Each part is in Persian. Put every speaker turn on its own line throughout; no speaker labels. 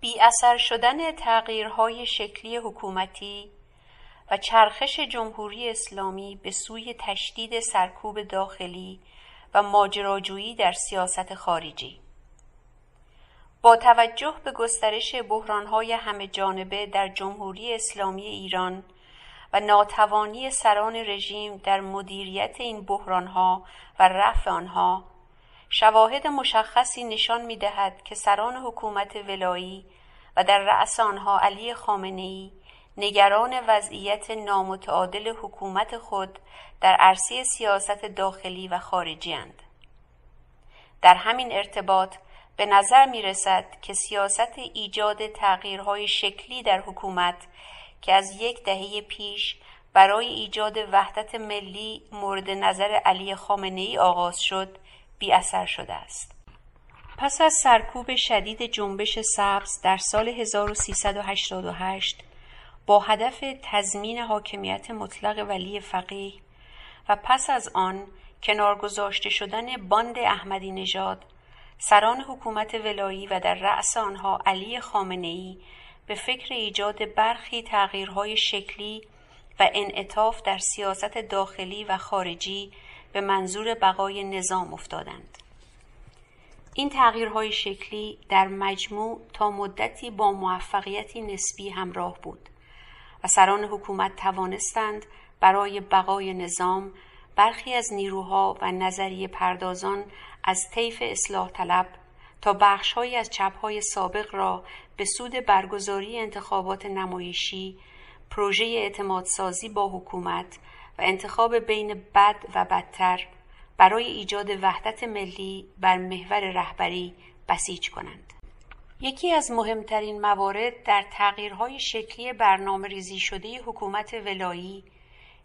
بی اثر شدن تغییرهای شکلی حکومتی و چرخش جمهوری اسلامی به سوی تشدید سرکوب داخلی و ماجراجویی در سیاست خارجی. با توجه به گسترش بحرانهای همه جانبه در جمهوری اسلامی ایران و ناتوانی سران رژیم در مدیریت این بحرانها و رفع آنها شواهد مشخصی نشان می دهد که سران حکومت ولایی و در رأس آنها علی خامنه‌ای نگران وضعیت نامتعادل حکومت خود در عرصه سیاست داخلی و خارجی اند. در همین ارتباط به نظر می رسد که سیاست ایجاد تغییرهای شکلی در حکومت که از یک دهه پیش برای ایجاد وحدت ملی مورد نظر علی خامنه ای آغاز شد بی اثر شده است. پس از سرکوب شدید جنبش سبز در سال 1388 با هدف تضمین حاکمیت مطلق ولی فقیه و پس از آن کنار گذاشته شدن باند احمدی نژاد سران حکومت ولایی و در رأس آنها علی خامنه به فکر ایجاد برخی تغییرهای شکلی و انعطاف در سیاست داخلی و خارجی به منظور بقای نظام افتادند. این تغییرهای شکلی در مجموع تا مدتی با موفقیتی نسبی همراه بود و سران حکومت توانستند برای بقای نظام برخی از نیروها و نظریه پردازان از طیف اصلاح طلب تا بخشهایی از چپهای سابق را به سود برگزاری انتخابات نمایشی، پروژه اعتمادسازی با حکومت و انتخاب بین بد و بدتر برای ایجاد وحدت ملی بر محور رهبری بسیج کنند. یکی از مهمترین موارد در تغییرهای شکلی برنامه ریزی شده حکومت ولایی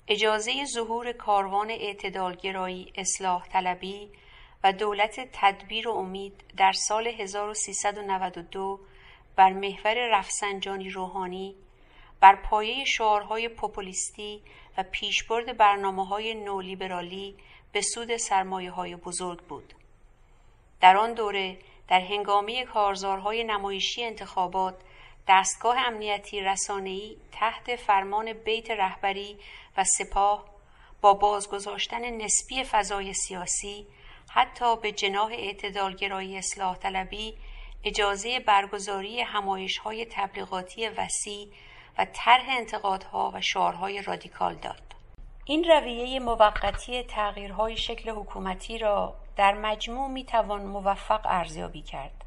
اجازه ظهور کاروان اعتدالگرایی اصلاح طلبی و دولت تدبیر و امید در سال 1392 بر محور رفسنجانی روحانی بر پایه شعارهای پوپولیستی و پیشبرد برنامه های نولیبرالی به سود سرمایه های بزرگ بود. در آن دوره در هنگامی کارزارهای نمایشی انتخابات دستگاه امنیتی رسانه‌ای تحت فرمان بیت رهبری و سپاه با بازگذاشتن نسبی فضای سیاسی حتی به جناح اعتدالگرایی اصلاح طلبی اجازه برگزاری همایش های تبلیغاتی وسیع و طرح انتقادها و شعارهای رادیکال داد. این رویه موقتی تغییرهای شکل حکومتی را در مجموع می توان موفق ارزیابی کرد.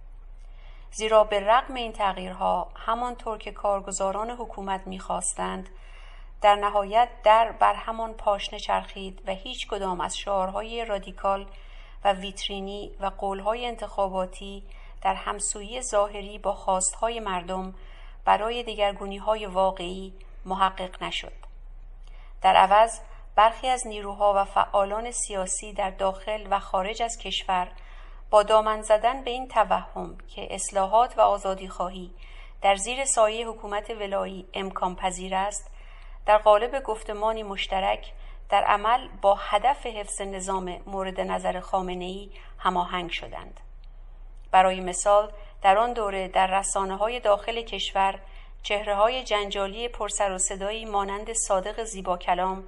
زیرا به رغم این تغییرها همانطور که کارگزاران حکومت می‌خواستند در نهایت در بر همان پاشنه چرخید و هیچ کدام از شعارهای رادیکال و ویترینی و قولهای انتخاباتی در همسویی ظاهری با خواستهای مردم برای دگرگونی های واقعی محقق نشد. در عوض برخی از نیروها و فعالان سیاسی در داخل و خارج از کشور با دامن زدن به این توهم که اصلاحات و آزادی خواهی در زیر سایه حکومت ولایی امکان پذیر است در قالب گفتمانی مشترک در عمل با هدف حفظ نظام مورد نظر خامنه ای هماهنگ شدند. برای مثال در آن دوره در رسانه های داخل کشور چهره های جنجالی پرسر و صدایی مانند صادق زیبا کلام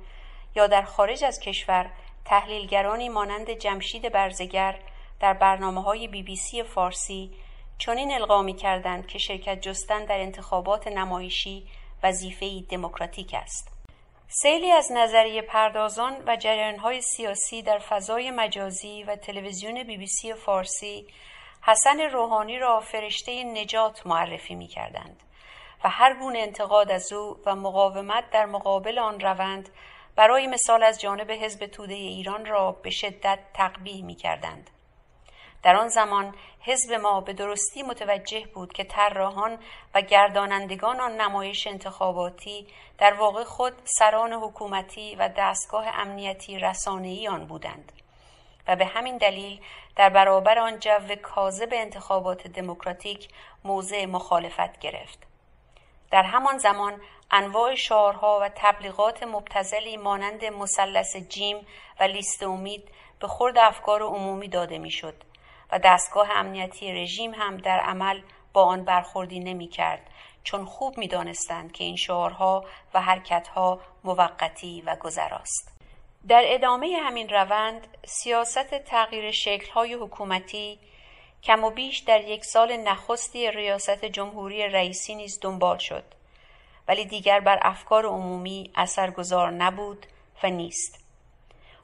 یا در خارج از کشور تحلیلگرانی مانند جمشید برزگر در برنامه های بی بی سی فارسی چنین القا کردند که شرکت جستن در انتخابات نمایشی وظیفه دموکراتیک است. سیلی از نظریه پردازان و جریانهای سیاسی در فضای مجازی و تلویزیون بی بی سی فارسی حسن روحانی را فرشته نجات معرفی می کردند و هر گونه انتقاد از او و مقاومت در مقابل آن روند برای مثال از جانب حزب توده ایران را به شدت تقبیح می کردند. در آن زمان حزب ما به درستی متوجه بود که طراحان و گردانندگان آن نمایش انتخاباتی در واقع خود سران حکومتی و دستگاه امنیتی رسانه‌ای آن بودند و به همین دلیل در برابر آن جو کاذب انتخابات دموکراتیک موضع مخالفت گرفت در همان زمان انواع شعارها و تبلیغات مبتزلی مانند مثلث جیم و لیست امید به خورد افکار عمومی داده می‌شد و دستگاه امنیتی رژیم هم در عمل با آن برخوردی نمی کرد چون خوب می دانستند که این شعارها و حرکتها موقتی و گذراست. در ادامه همین روند سیاست تغییر شکلهای حکومتی کم و بیش در یک سال نخستی ریاست جمهوری رئیسی نیز دنبال شد ولی دیگر بر افکار عمومی اثرگذار نبود و نیست.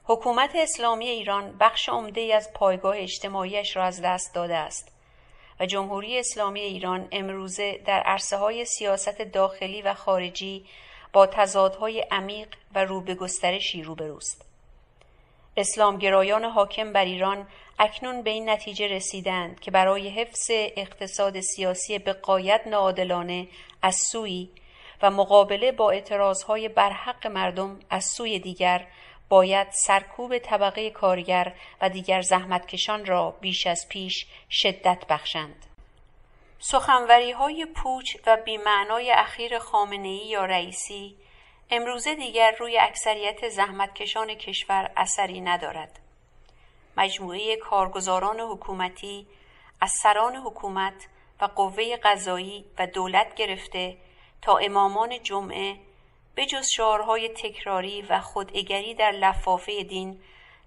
حکومت اسلامی ایران بخش عمده از پایگاه اجتماعیش را از دست داده است و جمهوری اسلامی ایران امروزه در عرصه های سیاست داخلی و خارجی با تضادهای عمیق و رو به گسترشی روبروست. اسلامگرایان حاکم بر ایران اکنون به این نتیجه رسیدند که برای حفظ اقتصاد سیاسی به قایت ناعادلانه از سوی و مقابله با اعتراضهای برحق مردم از سوی دیگر باید سرکوب طبقه کارگر و دیگر زحمتکشان را بیش از پیش شدت بخشند. سخنوری های پوچ و بیمعنای اخیر خامنه‌ای یا رئیسی امروزه دیگر روی اکثریت زحمتکشان کشور اثری ندارد. مجموعه کارگزاران حکومتی از سران حکومت و قوه قضایی و دولت گرفته تا امامان جمعه به جز شعارهای تکراری و خوداگری در لفافه دین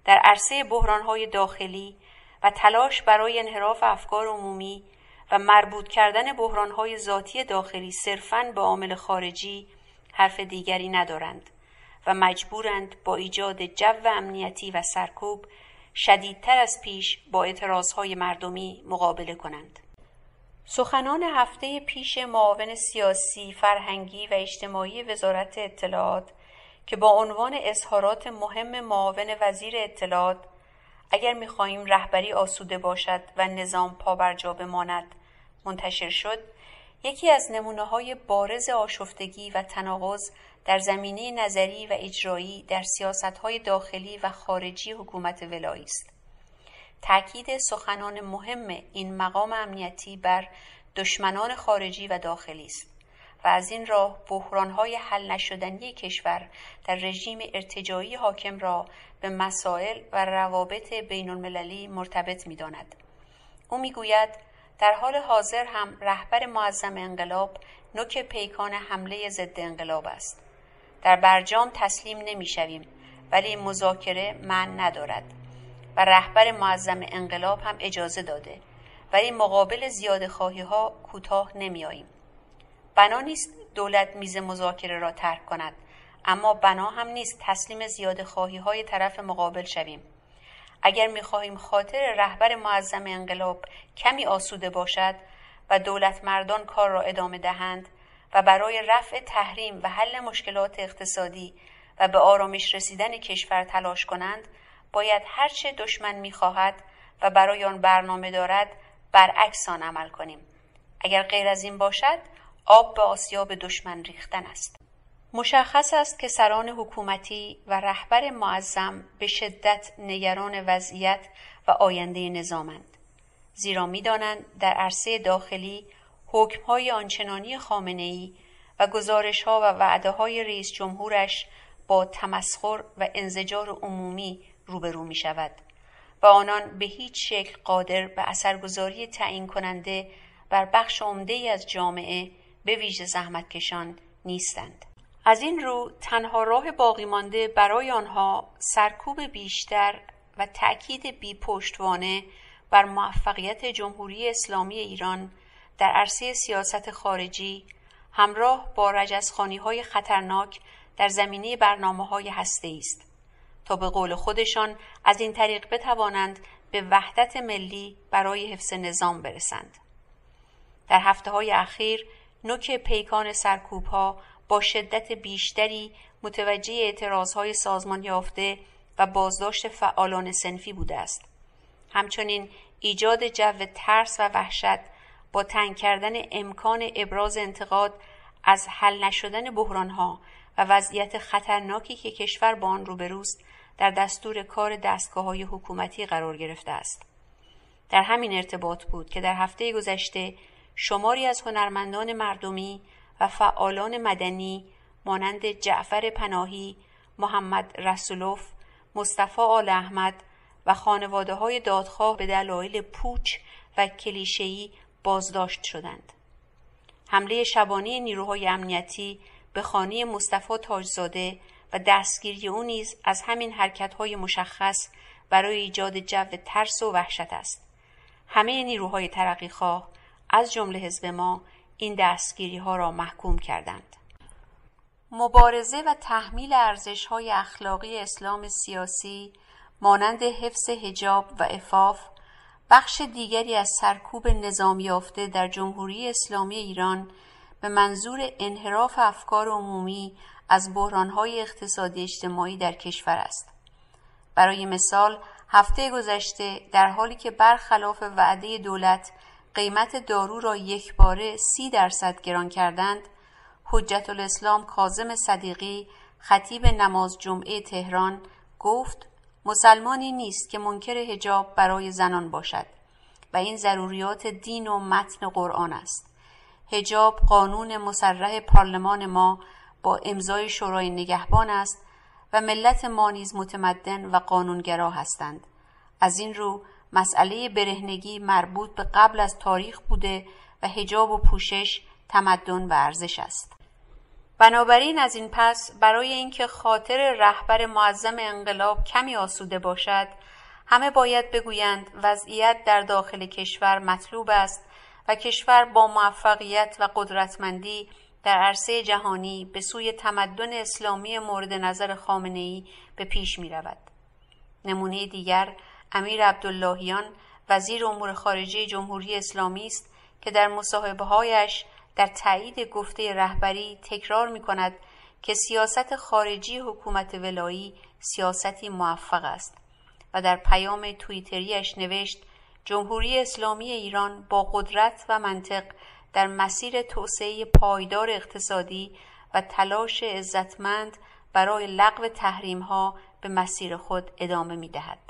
در عرصه بحرانهای داخلی و تلاش برای انحراف افکار عمومی و مربوط کردن بحرانهای ذاتی داخلی صرفاً به عامل خارجی حرف دیگری ندارند و مجبورند با ایجاد جو امنیتی و سرکوب شدیدتر از پیش با اعتراضهای مردمی مقابله کنند. سخنان هفته پیش معاون سیاسی، فرهنگی و اجتماعی وزارت اطلاعات که با عنوان اظهارات مهم معاون وزیر اطلاعات اگر می‌خواهیم رهبری آسوده باشد و نظام پابرجا بماند منتشر شد یکی از نمونه های بارز آشفتگی و تناقض در زمینه نظری و اجرایی در سیاست های داخلی و خارجی حکومت ولایی است. تأکید سخنان مهم این مقام امنیتی بر دشمنان خارجی و داخلی است و از این راه بحرانهای حل نشدنی کشور در رژیم ارتجایی حاکم را به مسائل و روابط بین المللی مرتبط می داند. او می‌گوید در حال حاضر هم رهبر معظم انقلاب نوک پیکان حمله ضد انقلاب است. در برجام تسلیم نمی شویم ولی مذاکره من ندارد و رهبر معظم انقلاب هم اجازه داده ولی مقابل زیاد خواهی ها کوتاه نمی آییم. بنا نیست دولت میز مذاکره را ترک کند اما بنا هم نیست تسلیم زیاد خواهی های طرف مقابل شویم. اگر می‌خواهیم خاطر رهبر معظم انقلاب کمی آسوده باشد و دولت مردان کار را ادامه دهند و برای رفع تحریم و حل مشکلات اقتصادی و به آرامش رسیدن کشور تلاش کنند باید هرچه دشمن می‌خواهد و برای آن برنامه دارد برعکس آن عمل کنیم اگر غیر از این باشد آب به آسیاب دشمن ریختن است مشخص است که سران حکومتی و رهبر معظم به شدت نگران وضعیت و آینده نظامند زیرا می‌دانند در عرصه داخلی حکمهای آنچنانی خامنه و گزارش ها و وعده های رئیس جمهورش با تمسخر و انزجار عمومی روبرو می شود و آنان به هیچ شکل قادر به اثرگذاری تعیین کننده بر بخش عمده از جامعه به ویژه زحمتکشان نیستند. از این رو تنها راه باقی مانده برای آنها سرکوب بیشتر و تأکید بی پشتوانه بر موفقیت جمهوری اسلامی ایران در عرصه سیاست خارجی همراه با رجزخانی های خطرناک در زمینه برنامه های هسته است تا به قول خودشان از این طریق بتوانند به وحدت ملی برای حفظ نظام برسند. در هفته های اخیر نوک پیکان سرکوب ها با شدت بیشتری متوجه اعتراض های سازمان یافته و بازداشت فعالان سنفی بوده است. همچنین ایجاد جو ترس و وحشت با تنگ کردن امکان ابراز انتقاد از حل نشدن بحرانها و وضعیت خطرناکی که کشور با آن روبروست در دستور کار دستگاه های حکومتی قرار گرفته است. در همین ارتباط بود که در هفته گذشته شماری از هنرمندان مردمی و فعالان مدنی مانند جعفر پناهی، محمد رسولوف، مصطفی آل احمد و خانواده های دادخواه به دلایل پوچ و کلیشه‌ای بازداشت شدند. حمله شبانه نیروهای امنیتی به خانه مصطفی تاجزاده و دستگیری او نیز از همین حرکتهای مشخص برای ایجاد جو ترس و وحشت است. همه نیروهای ترقیخواه از جمله حزب ما این دستگیری ها را محکوم کردند. مبارزه و تحمیل ارزش های اخلاقی اسلام سیاسی مانند حفظ هجاب و افاف بخش دیگری از سرکوب نظام یافته در جمهوری اسلامی ایران به منظور انحراف افکار عمومی از بحرانهای اقتصادی اجتماعی در کشور است. برای مثال هفته گذشته در حالی که برخلاف وعده دولت قیمت دارو را یک باره سی درصد گران کردند. حجت الاسلام کازم صدیقی خطیب نماز جمعه تهران گفت مسلمانی نیست که منکر هجاب برای زنان باشد و این ضروریات دین و متن قرآن است. هجاب قانون مسرح پارلمان ما با امضای شورای نگهبان است و ملت ما نیز متمدن و قانونگرا هستند. از این رو مسئله برهنگی مربوط به قبل از تاریخ بوده و هجاب و پوشش تمدن و ارزش است بنابراین از این پس برای اینکه خاطر رهبر معظم انقلاب کمی آسوده باشد همه باید بگویند وضعیت در داخل کشور مطلوب است و کشور با موفقیت و قدرتمندی در عرصه جهانی به سوی تمدن اسلامی مورد نظر خامنه ای به پیش می رود. نمونه دیگر امیر عبداللهیان وزیر امور خارجه جمهوری اسلامی است که در مصاحبه هایش در تایید گفته رهبری تکرار می کند که سیاست خارجی حکومت ولایی سیاستی موفق است و در پیام توییتریش نوشت جمهوری اسلامی ایران با قدرت و منطق در مسیر توسعه پایدار اقتصادی و تلاش عزتمند برای لغو تحریم ها به مسیر خود ادامه می دهد.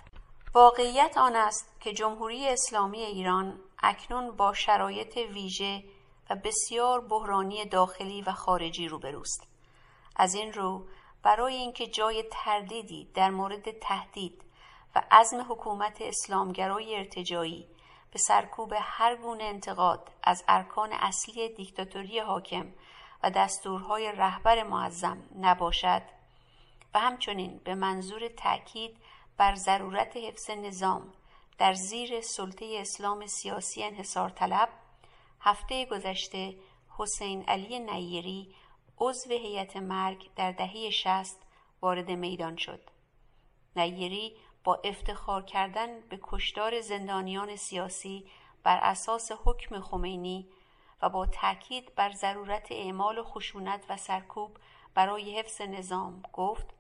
واقعیت آن است که جمهوری اسلامی ایران اکنون با شرایط ویژه و بسیار بحرانی داخلی و خارجی روبروست از این رو برای اینکه جای تردیدی در مورد تهدید و عزم حکومت اسلامگرای ارتجایی به سرکوب هر گونه انتقاد از ارکان اصلی دیکتاتوری حاکم و دستورهای رهبر معظم نباشد و همچنین به منظور تأکید بر ضرورت حفظ نظام در زیر سلطه اسلام سیاسی انحصار طلب هفته گذشته حسین علی نیری عضو هیئت مرگ در دهه شست وارد میدان شد. نیری با افتخار کردن به کشتار زندانیان سیاسی بر اساس حکم خمینی و با تاکید بر ضرورت اعمال خشونت و سرکوب برای حفظ نظام گفت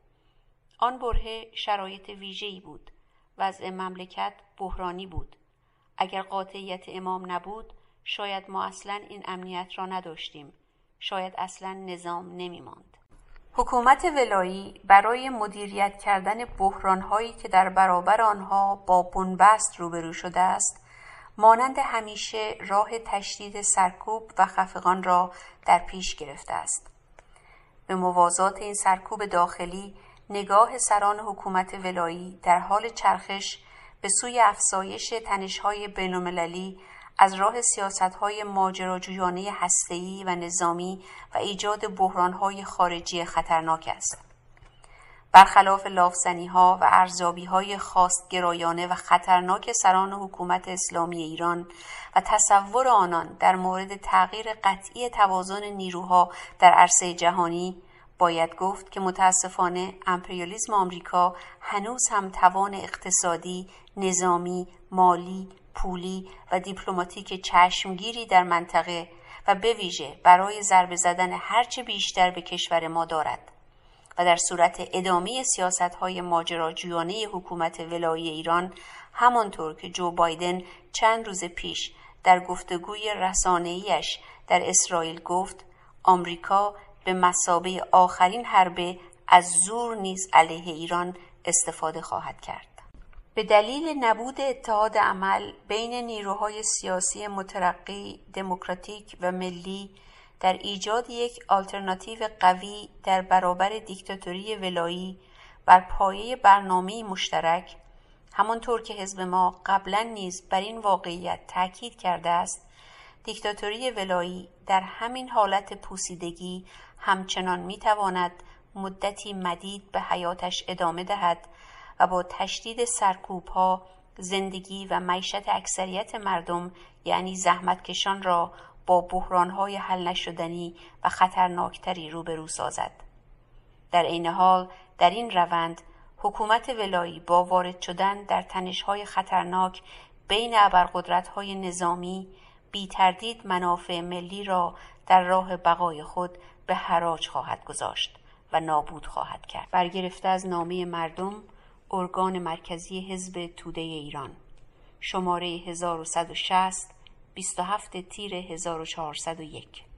آن بره شرایط ویژه‌ای بود. وضع مملکت بحرانی بود. اگر قاطعیت امام نبود شاید ما اصلا این امنیت را نداشتیم. شاید اصلا نظام نمی ماند. حکومت ولایی برای مدیریت کردن بحرانهایی که در برابر آنها با بنبست روبرو شده است مانند همیشه راه تشدید سرکوب و خفقان را در پیش گرفته است. به موازات این سرکوب داخلی نگاه سران حکومت ولایی در حال چرخش به سوی افزایش تنشهای بینالمللی از راه سیاستهای ماجراجویانه هسته‌ای و نظامی و ایجاد بحرانهای خارجی خطرناک است. برخلاف ها و ارزیابی های خواستگرایانه و خطرناک سران حکومت اسلامی ایران و تصور آنان در مورد تغییر قطعی توازن نیروها در عرصه جهانی باید گفت که متاسفانه امپریالیزم آمریکا هنوز هم توان اقتصادی، نظامی، مالی پولی و دیپلماتیک چشمگیری در منطقه و به ویژه برای ضربه زدن هرچه بیشتر به کشور ما دارد و در صورت ادامه سیاست های ماجراجویانه حکومت ولایی ایران همانطور که جو بایدن چند روز پیش در گفتگوی رسانه‌ایش در اسرائیل گفت آمریکا به مسابه آخرین حربه از زور نیز علیه ایران استفاده خواهد کرد. به دلیل نبود اتحاد عمل بین نیروهای سیاسی مترقی، دموکراتیک و ملی در ایجاد یک آلترناتیو قوی در برابر دیکتاتوری ولایی بر پایه برنامه مشترک همانطور که حزب ما قبلا نیز بر این واقعیت تاکید کرده است دیکتاتوری ولایی در همین حالت پوسیدگی همچنان می‌تواند مدتی مدید به حیاتش ادامه دهد و با تشدید سرکوبها زندگی و معیشت اکثریت مردم یعنی زحمتکشان را با بحرانهای حل نشدنی و خطرناکتری روبرو سازد. در عین حال در این روند حکومت ولایی با وارد شدن در تنشهای خطرناک بین ابرقدرت‌های نظامی بی تردید منافع ملی را در راه بقای خود به حراج خواهد گذاشت و نابود خواهد کرد. برگرفته از نامه مردم ارگان مرکزی حزب توده ایران. شماره 1160 27 تیر 1401